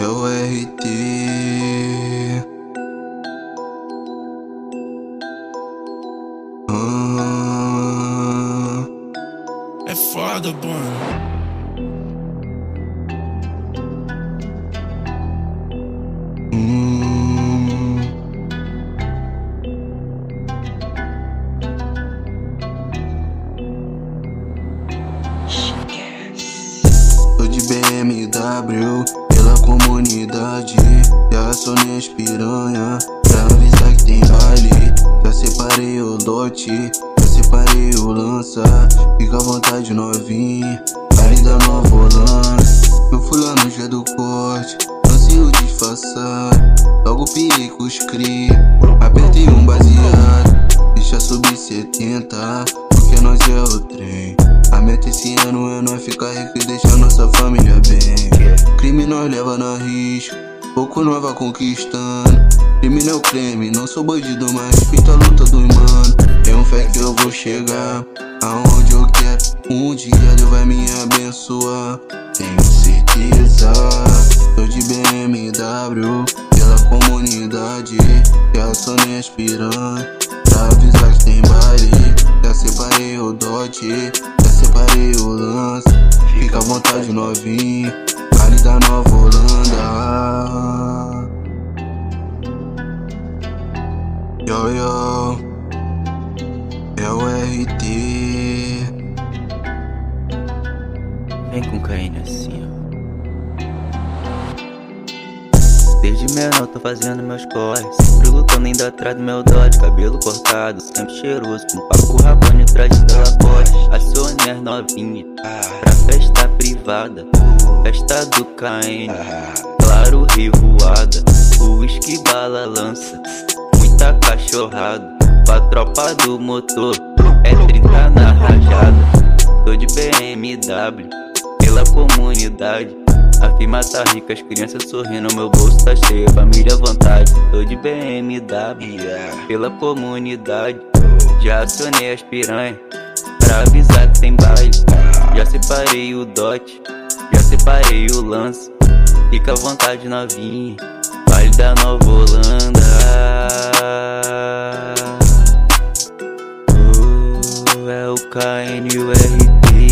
É o RT. Ah, É foda, mano. BMW pela comunidade. Já sonhei as piranha pra avisar que tem baile. Já separei o dote, já separei o lança. Fica à vontade novinha, baile da Nova Holanda. Meu fulano já é do corte, não se o disfarçar. Logo pirei com os cria, apertei um baseado. Meta esse ano é nós ficar rico e deixar nossa família bem. Crime nós leva na risco, pouco nós vai conquistando. Crime não é o creme, não sou bandido, mas respeito a luta dos mano. Tenho fé que eu vou chegar aonde eu quero. Um dia Deus vai me abençoar. Tenho certeza, tô de BMW pela comunidade. Já sonhei as piranha, pra avisar que tem baile. Já separei o dote, separei o lance. Fica à vontade novinho, baile da Nova Holanda. Yo, yo, é o RT. Vem com carinho assim, ó. Desde menor tô fazendo meus corres. Sempre lutando indo atrás do meu dote Cabelo cortado, sempre cheiroso. Com papo rabone atrás de Lacoste Acionei as novinha Pra festa privada. Festa do KN Claro, rivoada O whisky bala lança. Muita cachorrada. Pra tropa do motor É 30 na rajada. Tô de BMW Pela comunidade a firma tá rica, as crianças sorrindo, meu bolso tá cheio, família à vontade. Tô de BMW, pela comunidade. Já acionei as piranha, pra avisar que tem baile. Já separei o dote, já separei o lance. Fica à vontade novinha, baile da Nova Holanda. Uh, é o KN e o RT.